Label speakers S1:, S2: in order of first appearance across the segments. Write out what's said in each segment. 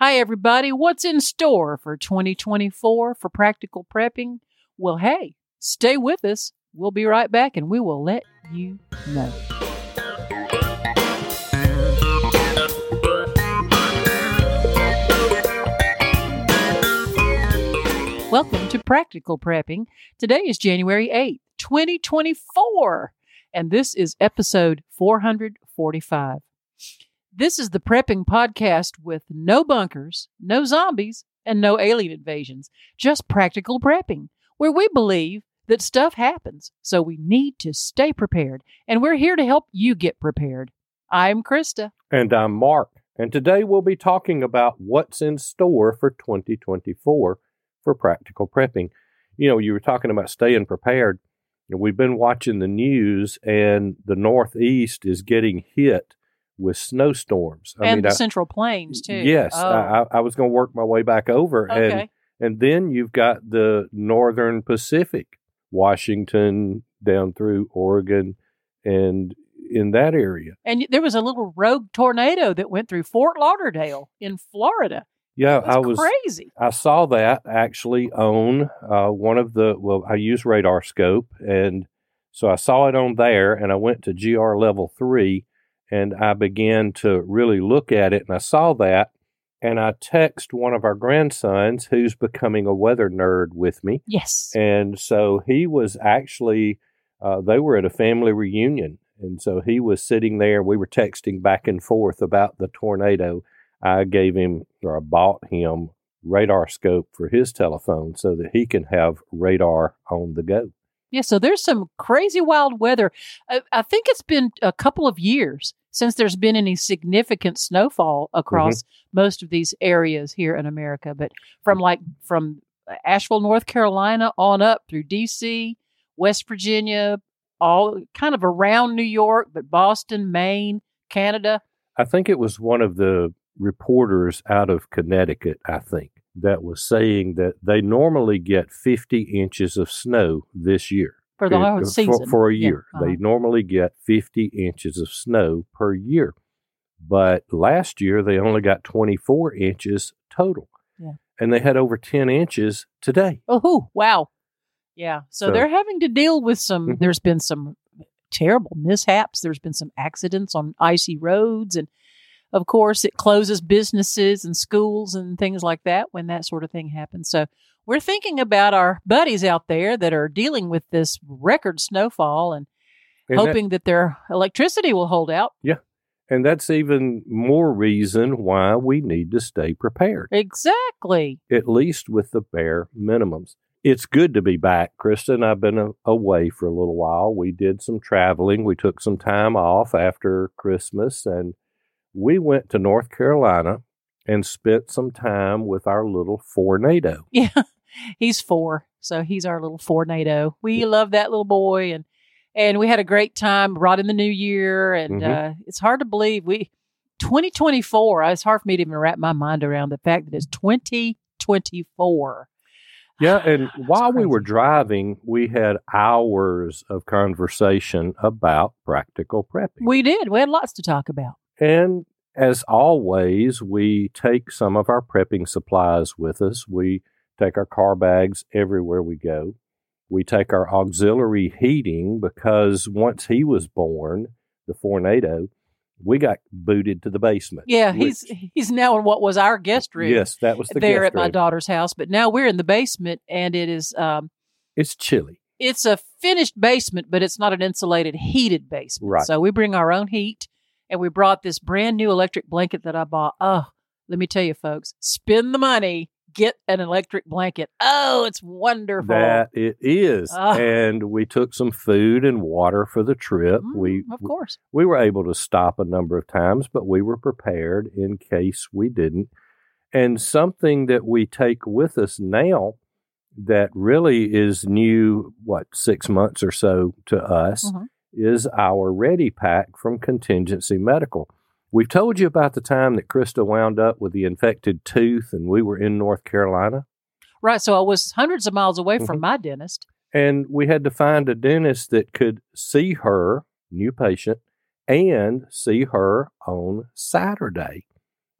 S1: Hi, everybody. What's in store for 2024 for practical prepping? Well, hey, stay with us. We'll be right back and we will let you know. Welcome to Practical Prepping. Today is January 8th, 2024, and this is episode 445. This is the prepping podcast with no bunkers, no zombies, and no alien invasions, just practical prepping, where we believe that stuff happens, so we need to stay prepared, and we're here to help you get prepared. I'm Krista.
S2: And I'm Mark. And today we'll be talking about what's in store for 2024 for practical prepping. You know, you were talking about staying prepared. We've been watching the news, and the Northeast is getting hit with snowstorms.
S1: I and mean, the I, Central Plains, too.
S2: Yes. Oh. I, I, was going to work my way back over.
S1: Okay.
S2: And, and then you've got the Northern Pacific, Washington down through Oregon and in that area.
S1: And there was a little rogue tornado that went through Fort Lauderdale in Florida.
S2: Yeah,
S1: I
S2: was
S1: crazy.
S2: I saw that actually on uh, one of the. Well, I use radar scope, and so I saw it on there, and I went to GR level three, and I began to really look at it, and I saw that, and I text one of our grandsons who's becoming a weather nerd with me.
S1: Yes,
S2: and so he was actually. Uh, they were at a family reunion, and so he was sitting there. We were texting back and forth about the tornado I gave him or I bought him radar scope for his telephone so that he can have radar on the go.
S1: Yeah, so there's some crazy wild weather. I, I think it's been a couple of years since there's been any significant snowfall across mm-hmm. most of these areas here in America. But from like from Asheville, North Carolina on up through DC, West Virginia, all kind of around New York, but Boston, Maine, Canada.
S2: I think it was one of the reporters out of Connecticut, I think, that was saying that they normally get 50 inches of snow this year.
S1: For the whole season.
S2: For, for a year. Yeah. Uh-huh. They normally get 50 inches of snow per year. But last year, they only got 24 inches total.
S1: Yeah.
S2: And they had over 10 inches today.
S1: Oh, wow. Yeah. So, so they're having to deal with some, mm-hmm. there's been some terrible mishaps. There's been some accidents on icy roads and of course, it closes businesses and schools and things like that when that sort of thing happens. So we're thinking about our buddies out there that are dealing with this record snowfall and, and hoping that, that their electricity will hold out.
S2: Yeah. And that's even more reason why we need to stay prepared.
S1: Exactly.
S2: At least with the bare minimums. It's good to be back. Krista. I've been a- away for a little while. We did some traveling. We took some time off after Christmas and we went to North Carolina and spent some time with our little tornado.
S1: Yeah, he's four, so he's our little tornado. We love that little boy, and and we had a great time. Brought in the new year, and mm-hmm. uh, it's hard to believe we 2024. It's hard for me to even wrap my mind around the fact that it's 2024.
S2: Yeah, and while we were driving, we had hours of conversation about practical prepping.
S1: We did. We had lots to talk about.
S2: And as always, we take some of our prepping supplies with us. We take our car bags everywhere we go. We take our auxiliary heating because once he was born, the tornado, we got booted to the basement.
S1: Yeah, which, he's he's now in what was our guest room.
S2: Yes, that was the
S1: there at
S2: room.
S1: my daughter's house, but now we're in the basement and it is um
S2: it's chilly.
S1: It's a finished basement, but it's not an insulated heated basement.
S2: Right.
S1: So we bring our own heat and we brought this brand new electric blanket that I bought. Oh, let me tell you, folks, spend the money, get an electric blanket. Oh, it's wonderful.
S2: That it is. Oh. And we took some food and water for the trip.
S1: Mm,
S2: we
S1: of course
S2: we were able to stop a number of times, but we were prepared in case we didn't. And something that we take with us now that really is new, what, six months or so to us, mm-hmm is our Ready Pack from Contingency Medical. We've told you about the time that Krista wound up with the infected tooth and we were in North Carolina.
S1: Right. So I was hundreds of miles away from mm-hmm. my dentist.
S2: And we had to find a dentist that could see her, new patient, and see her on Saturday.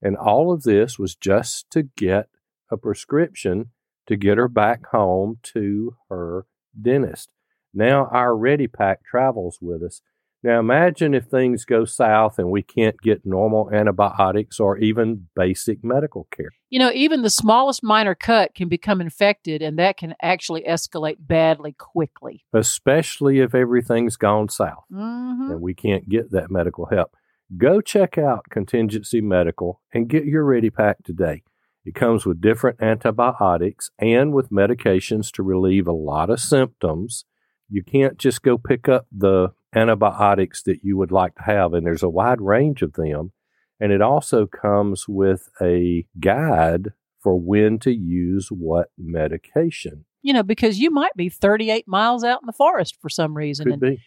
S2: And all of this was just to get a prescription to get her back home to her dentist. Now our Ready Pack travels with us. Now imagine if things go south and we can't get normal antibiotics or even basic medical care.
S1: You know, even the smallest minor cut can become infected, and that can actually escalate badly quickly.
S2: Especially if everything's gone south
S1: Mm-hmm.
S2: and we can't get that medical help. Go check out Contingency Medical and get your Ready Pack today. It comes with different antibiotics and with medications to relieve a lot of symptoms. You can't just go pick up the antibiotics that you would like to have, and there's a wide range of them. And it also comes with a guide for when to use what medication.
S1: You know, because you might be 38 miles out in the forest for some reason,
S2: Could
S1: and
S2: be.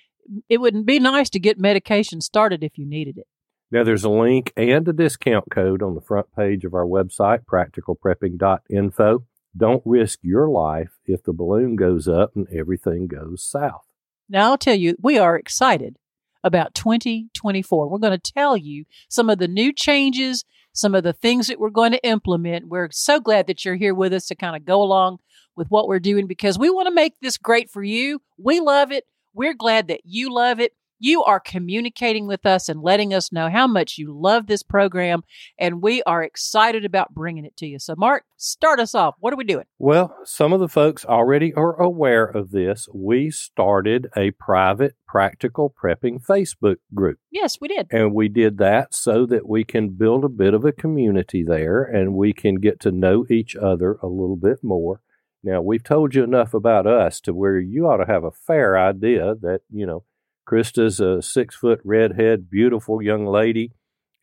S1: it wouldn't be nice to get medication started if you needed it.
S2: Now, there's a link and a discount code on the front page of our website, practicalprepping.info. Don't risk your life if the balloon goes up and everything goes south.
S1: Now, I'll tell you, we are excited about 2024. We're going to tell you some of the new changes, some of the things that we're going to implement. We're so glad that you're here with us to kind of go along with what we're doing because we want to make this great for you. We love it. We're glad that you love it. You are communicating with us and letting us know how much you love this program, and we are excited about bringing it to you. So, Mark, start us off. What are we doing?
S2: Well, some of the folks already are aware of this. We started a private practical prepping Facebook group.
S1: Yes, we did.
S2: And we did that so that we can build a bit of a community there and we can get to know each other a little bit more. Now, we've told you enough about us to where you ought to have a fair idea that, you know, Krista's a six foot redhead, beautiful young lady,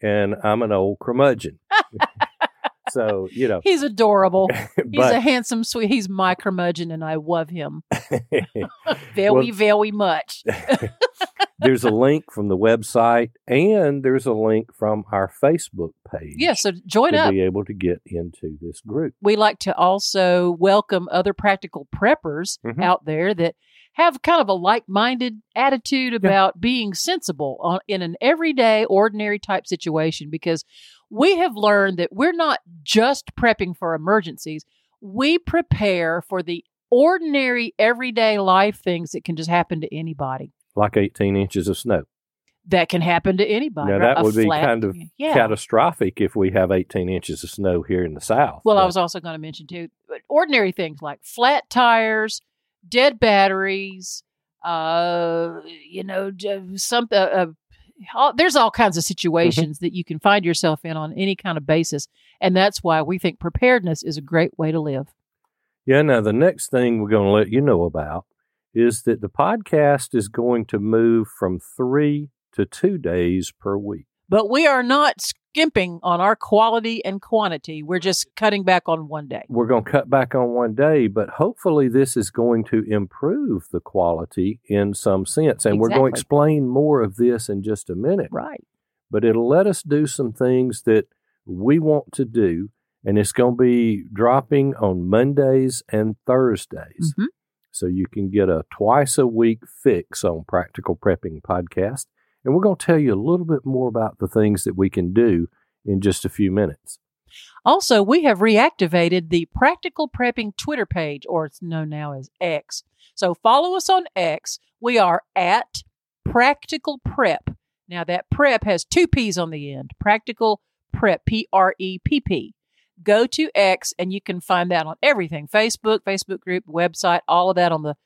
S2: and I'm an old curmudgeon. so, you know,
S1: He's adorable. He's a handsome, sweet. He's my curmudgeon, and I love him very,
S2: Well-
S1: very much.
S2: there's a link from the website and there's a link from our Facebook page.
S1: Yeah, so join
S2: to
S1: up.
S2: be able to get into this group.
S1: We like to also welcome other practical preppers
S2: Mhm.
S1: out there that have kind of a like-minded attitude about being sensible on, in an everyday, ordinary type situation. Because we have learned that we're not just prepping for emergencies; we prepare for the ordinary, everyday life things that can just happen to anybody.
S2: Like 18 inches of snow.
S1: that can happen to anybody.
S2: Now,
S1: right?
S2: that
S1: A
S2: would be
S1: flat-
S2: kind of
S1: yeah.
S2: catastrophic if we have 18 inches of snow here in the South.
S1: Well, I was also going to mention too, but ordinary things like flat tires, dead batteries, uh, you know, some uh, uh, all, there's all kinds of situations that you can find yourself in on any kind of basis, and that's why we think preparedness is a great way to live.
S2: Yeah, now the next thing we're going to let you know about is that the podcast is going to move from three to two days per week.
S1: But we are not skimping on our quality and quantity. We're just cutting back on one day.
S2: We're going to cut back on one day, but hopefully this is going to improve the quality in some sense. And we're going to explain more of this in just a minute.
S1: Right.
S2: But it'll let us do some things that we want to do. And it's going to be dropping on Mondays and Thursdays.
S1: Mhm.
S2: So you can get a twice a week fix on Practical Prepping Podcast. And we're going to tell you a little bit more about the things that we can do in just a few minutes.
S1: Also, we have reactivated the Practical Prepping Twitter page, or it's known now as X. So follow us on X. We are at Practical Prep. Now, that prep has two P's on the end Practical Prep, P R E P P. Go to X and you can find that on everything Facebook, Facebook group, website, all of that on the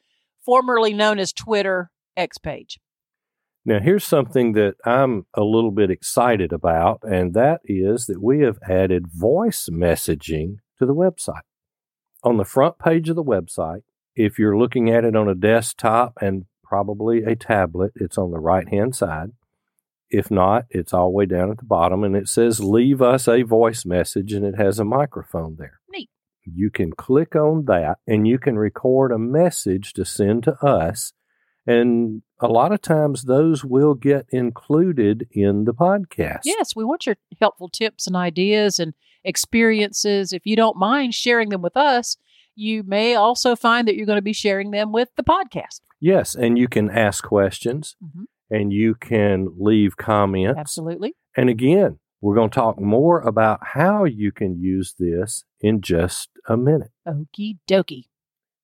S1: formerly known as Twitter X page.
S2: Now, here's something that I'm a little bit excited about, and that is that we have added voice messaging to the website. On the front page of the website, if you're looking at it on a desktop and probably a tablet, it's on the right hand side. If not, it's all the way down at the bottom, and it says Leave us a voice message, and it has a microphone there.
S1: Neat.
S2: You can click on that, and you can record a message to send to us. And a lot of times those will get included in the podcast.
S1: Yes, we want your helpful tips and ideas and experiences. If you don't mind sharing them with us, you may also find that you're going to be sharing them with the podcast.
S2: Yes, and you can ask questions
S1: Mhm.
S2: and you can leave comments.
S1: Absolutely.
S2: And again, We're going to talk more about how you can use this in just a minute.
S1: Okie dokie.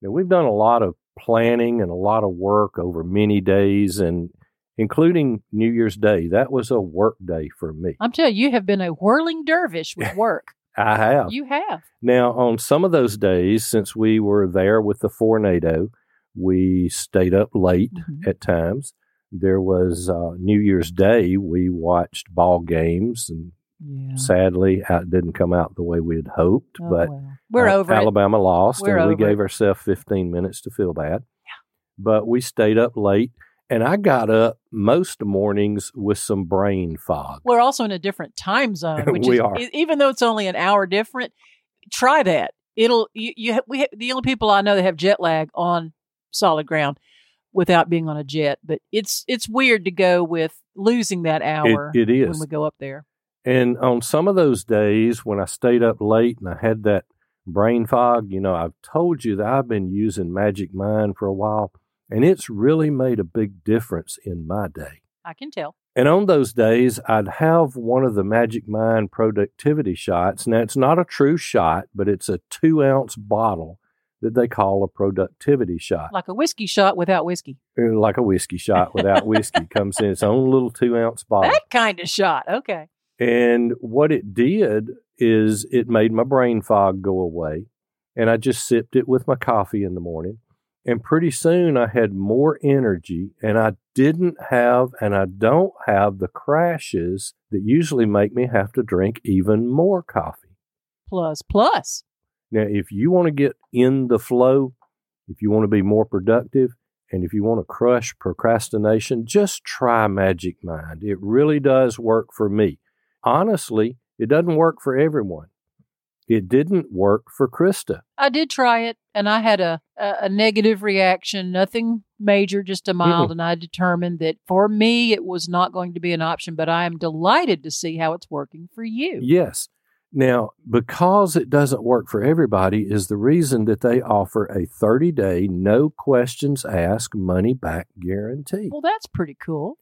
S2: Now, we've done a lot of planning and a lot of work over many days, and including New Year's Day. That was a work day for me.
S1: I'm telling you, you have been a whirling dervish with work.
S2: I have.
S1: you have.
S2: Now, on some of those days, since we were there with the tornado, we stayed up late
S1: Mhm.
S2: at times. There was uh, New Year's Day. We watched ball games, and
S1: Yeah.
S2: sadly, it didn't come out the way we had hoped.
S1: Oh,
S2: but
S1: well. we're
S2: uh,
S1: over it.
S2: Alabama lost,
S1: We're
S2: and we gave
S1: it.
S2: ourselves 15 minutes to feel bad. But we stayed up late, and I got up most mornings with some brain fog.
S1: We're also in a different time zone, which
S2: We
S1: is
S2: are.
S1: even though it's only an hour different. Try that. It'll you. you we the only people I know that have jet lag on solid ground without being on a jet, but it's it's weird to go with losing that hour
S2: it is.
S1: when we go up there.
S2: And on some of those days when I stayed up late and I had that brain fog, you know, I've told you that I've been using Magic Mind for a while, and it's really made a big difference in my day.
S1: I can tell.
S2: And on those days, I'd have one of the Magic Mind productivity shots. Now, it's not a true shot, but it's a two ounce bottle that they call a productivity shot.
S1: Like a whiskey shot without whiskey.
S2: Uh, Like a whiskey shot without whiskey. Comes in its own little two ounce bottle.
S1: That kind of shot. Okay.
S2: And what it did is it made my brain fog go away. And I just sipped it with my coffee in the morning. And pretty soon I had more energy and I didn't have and I don't have the crashes that usually make me have to drink even more coffee.
S1: Plus, plus.
S2: Now, if you want to get in the flow, if you want to be more productive, and if you want to crush procrastination, just try Magic Mind. It really does work for me. Honestly, it doesn't work for everyone. It didn't work for Krista.
S1: I did try it, and I had a, a, a negative reaction. Nothing major, just a mild. And I determined that for me, it was not going to be an option. But I am delighted to see how it's working for you.
S2: Yes. Now, because it doesn't work for everybody, is the reason that they offer a 30 day, no questions asked money back guarantee.
S1: Well, that's pretty cool.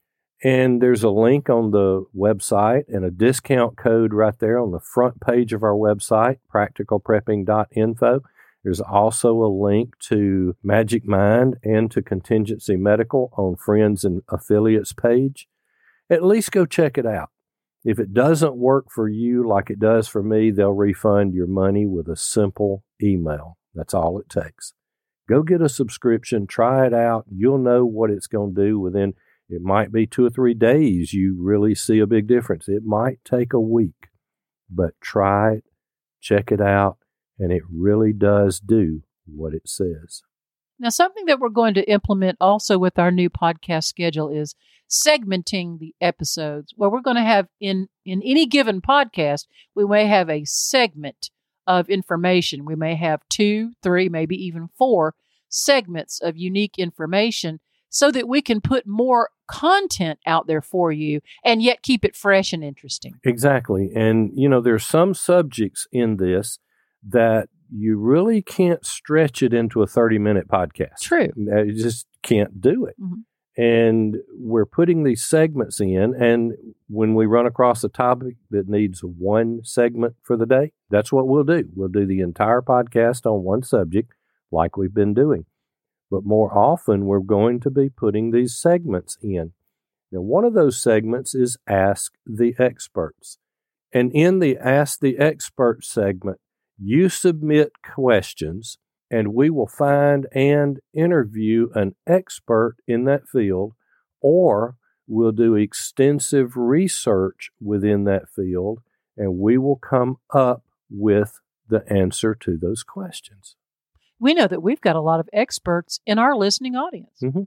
S2: And there's a link on the website and a discount code right there on the front page of our website, practicalprepping.info. There's also a link to Magic Mind and to Contingency Medical on Friends and Affiliates page. At least go check it out. If it doesn't work for you like it does for me, they'll refund your money with a simple email. That's all it takes. Go get a subscription, try it out. You'll know what it's going to do within it might be two or three days you really see a big difference. It might take a week, but try it, check it out, and it really does do what it says.
S1: Now, something that we're going to implement also with our new podcast schedule is segmenting the episodes. Where we're going to have in in any given podcast, we may have a segment of information. We may have two, three, maybe even four segments of unique information so that we can put more content out there for you and yet keep it fresh and interesting.
S2: Exactly. And, you know, there's some subjects in this that you really can't stretch it into a 30 minute podcast.
S1: True.
S2: Uh, You just can't do it.
S1: Mhm.
S2: And we're putting these segments in. And when we run across a topic that needs one segment for the day, that's what we'll do. We'll do the entire podcast on one subject, like we've been doing. But more often, we're going to be putting these segments in. Now, one of those segments is Ask the Experts. And in the Ask the Experts segment, you submit questions and we will find and interview an expert in that field, or we'll do extensive research within that field and we will come up with the answer to those questions.
S1: We know that we've got a lot of experts in our listening audience.
S2: Mhm.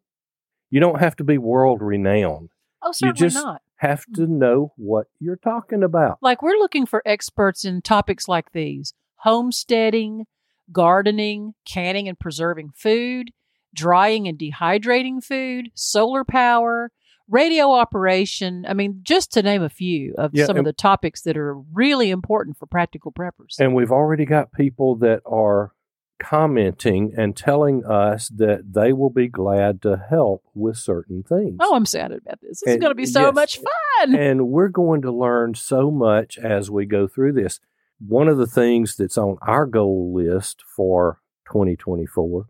S2: You don't have to be world renowned,
S1: Oh, certainly
S2: just-
S1: not.
S2: have to know what you're talking about.
S1: Like we're looking for experts in topics like these homesteading, gardening, canning and preserving food, drying and dehydrating food, solar power, radio operation. I mean, just to name a few of
S2: Yeah,
S1: some of the topics that are really important for practical preppers.
S2: And we've already got people that are commenting and telling us that they will be glad to help with certain things.
S1: Oh, I'm excited about this. This is going to be so
S2: yes.
S1: much fun.
S2: and we're going to learn so much as we go through this. One of the things that's on our goal list for 2024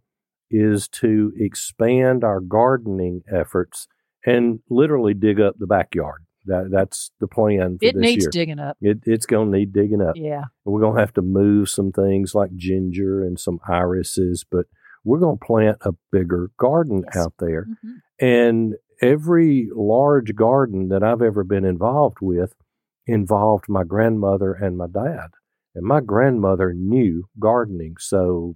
S2: is to expand our gardening efforts and literally dig up the backyard. That that's the plan for
S1: it needs
S2: year.
S1: digging up.
S2: it, it's going to need digging up.
S1: Yeah.
S2: We're going to have to move some things like ginger and some irises, but we're going to plant a bigger garden
S1: Yes.
S2: out there.
S1: Mhm.
S2: And every large garden that I've ever been involved with involved my grandmother and my dad. And my grandmother knew gardening. So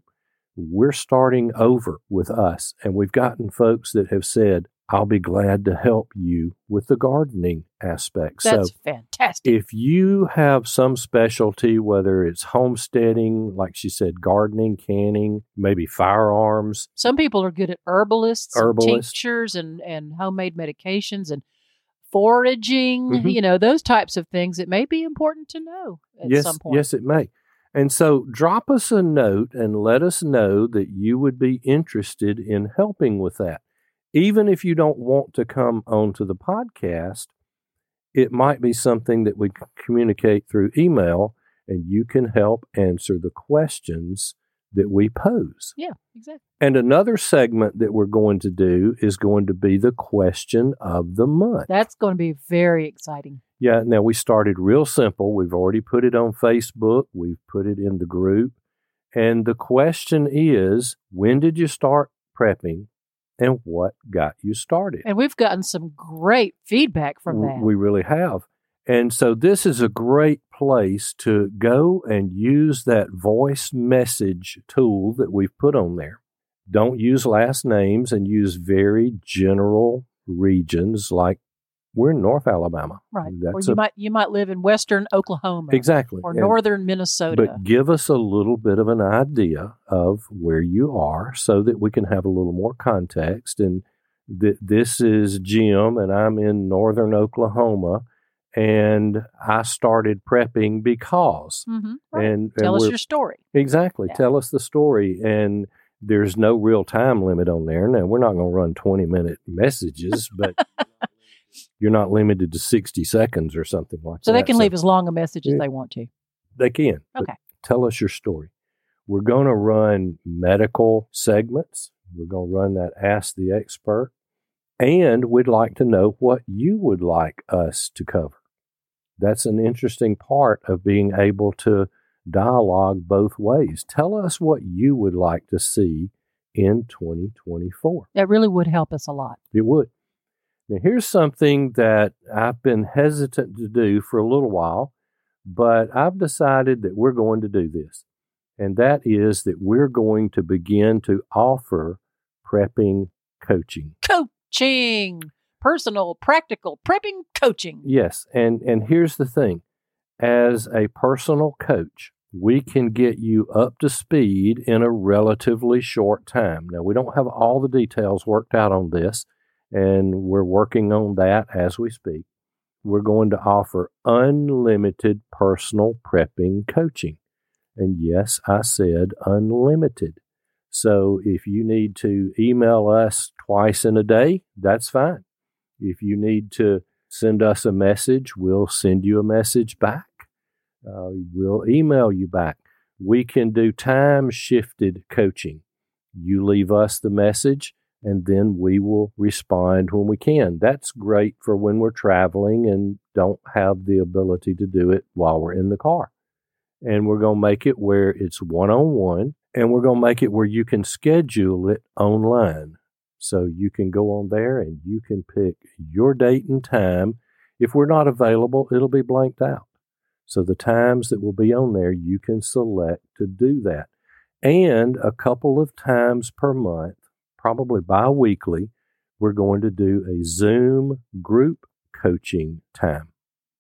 S2: we're starting over with us. And we've gotten folks that have said, I'll be glad to help you with the gardening aspect.
S1: That's
S2: so
S1: fantastic.
S2: if you have some specialty, whether it's homesteading, like she said, gardening, canning, maybe firearms,
S1: Some people are good at herbalists, and tinctures, and, and homemade medications and foraging,
S2: Mhm.
S1: you know, those types of things. It may be important to know at
S2: yes,
S1: some point.
S2: yes, it may. And so drop us a note and let us know that you would be interested in helping with that. Even if you don't want to come onto the podcast, it might be something that we communicate through email and you can help answer the questions that we pose.
S1: Yeah, exactly.
S2: And another segment that we're going to do is going to be the question of the month.
S1: That's going to be very exciting.
S2: Yeah, now we started real simple. We've already put it on Facebook, we've put it in the group. And the question is when did you start prepping and what got you started?
S1: And we've gotten some great feedback from that.
S2: We really have. And so this is a great place to go and use that voice message tool that we've put on there. Don't use last names and use very general regions like we're in North Alabama.
S1: right. Or you
S2: a-
S1: might you might live in western Oklahoma
S2: Exactly.
S1: or
S2: And-
S1: northern Minnesota.
S2: But give us a little bit of an idea of where you are so that we can have a little more context. And th- this is Jim, and I'm in northern Oklahoma, and I started prepping because.
S1: Mhm, right.
S2: And,
S1: Tell us your story.
S2: Exactly.
S1: Yeah.
S2: Tell us the story. And there's no real time limit on there. Now, we're not going to run 20 minute messages, but you're not limited to 60 seconds or something like
S1: So
S2: that.
S1: So they can leave as long a message as
S2: Yeah.
S1: they want to.
S2: They can.
S1: Okay.
S2: Tell us your story. We're going to run medical segments. We're going to run that Ask the Expert. And we'd like to know what you would like us to cover. That's an interesting part of being able to dialogue both ways. Tell us what you would like to see in 2024.
S1: That really would help us a lot.
S2: It would. Now, here's something that I've been hesitant to do for a little while, but I've decided that we're going to do this. And that is that we're going to begin to offer prepping coaching.
S1: Coaching, personal, practical, prepping coaching.
S2: Yes, and and here's the thing. As a personal coach, we can get you up to speed in a relatively short time. Now, we don't have all the details worked out on this, and we're working on that as we speak. We're going to offer unlimited personal prepping coaching. And yes, I said unlimited. So if you need to email us twice in a day, that's fine. If you need to send us a message, we'll send you a message back. Uh, we'll email you back. We can do time shifted coaching. You leave us the message, and then we will respond when we can. That's great for when we're traveling and don't have the ability to do it while we're in the car. And we're going to make it where it's one on one, and we're going to make it where you can schedule it online. So you can go on there and you can pick your date and time. If we're not available, it'll be blanked out. So the times that will be on there, you can select to do that. And a couple of times per month, probably bi weekly, we're going to do a Zoom group coaching time.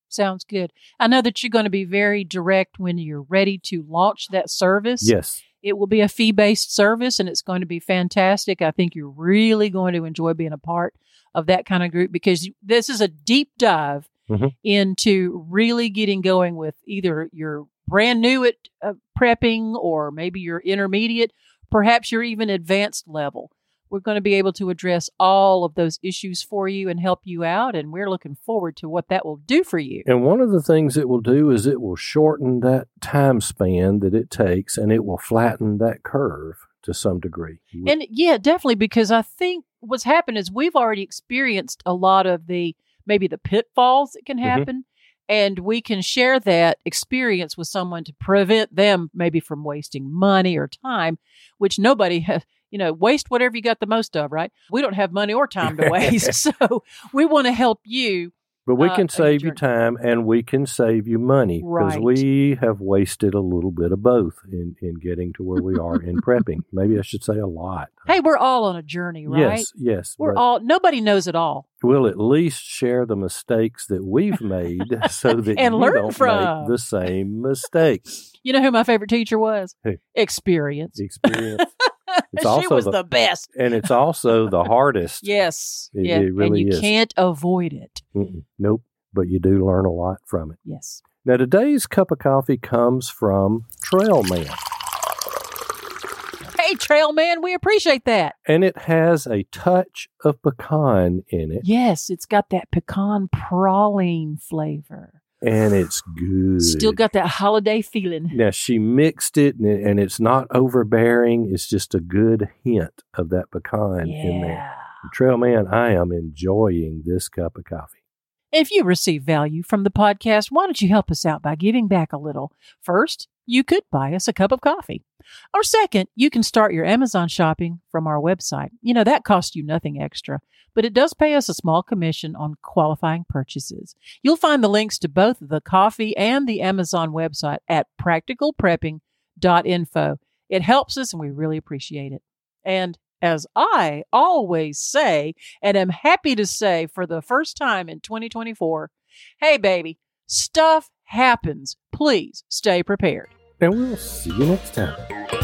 S1: Sounds good. I know that you're going to be very direct when you're ready to launch that service.
S2: Yes.
S1: It will be a fee based service and it's going to be fantastic. I think you're really going to enjoy being a part of that kind of group because this is a deep dive
S2: Mhm.
S1: into really getting going with either your brand new at uh, prepping, or maybe you're intermediate, perhaps you're even advanced level. We're going to be able to address all of those issues for you and help you out. And we're looking forward to what that will do for you.
S2: And one of the things it will do is it will shorten that time span that it takes and it will flatten that curve to some degree.
S1: And yeah, definitely, because I think what's happened is we've already experienced a lot of the maybe the pitfalls that can
S2: Mhm.
S1: happen. And we can share that experience with someone to prevent them maybe from wasting money or time, which nobody has, you know, waste whatever you got the most of, right? We don't have money or time to waste. so we want to help you.
S2: But we
S1: uh,
S2: can
S1: a
S2: save you time and we can save you money because
S1: Right.
S2: we have wasted a little bit of both in, in getting to where we are in prepping. Maybe I should say a lot.
S1: Hey, we're all on a journey, right?
S2: Yes, yes.
S1: We're all, nobody knows it all.
S2: we'll at least share the mistakes that we've made so that
S1: And
S2: you
S1: learn
S2: don't
S1: from.
S2: make the same mistakes.
S1: You know who my favorite teacher was?
S2: Who?
S1: Experience.
S2: Experience. It's
S1: she
S2: also
S1: was
S2: the-
S1: the, best.
S2: and it's also the hardest.
S1: Yes.
S2: It-
S1: yeah.
S2: it really
S1: and you
S2: is.
S1: can't avoid it.
S2: Mm-mm. Nope. But you do learn a lot from it.
S1: Yes.
S2: Now, today's cup of coffee comes from Trailman,
S1: Hey, Trail Man, we appreciate that.
S2: and it has a touch of pecan in it,
S1: Yes, it's got that pecan praline flavor.
S2: And it's good.
S1: Still got that holiday feeling.
S2: Now, she mixed it, and, it- and it's not overbearing. It's just a good hint of that pecan in there.
S1: Trail
S2: man, I am enjoying this cup of coffee.
S1: If you receive value from the podcast, why don't you help us out by giving back a little? First, you could buy us a cup of coffee. Or second, you can start your Amazon shopping from our website. You know, that costs you nothing extra, but it does pay us a small commission on qualifying purchases. You'll find the links to both the coffee and the Amazon website at practicalprepping.info. It helps us and we really appreciate it. And as I always say, and am happy to say for the first time in 2024, hey, baby, stuff happens. Please stay prepared.
S2: And we'll see you next time.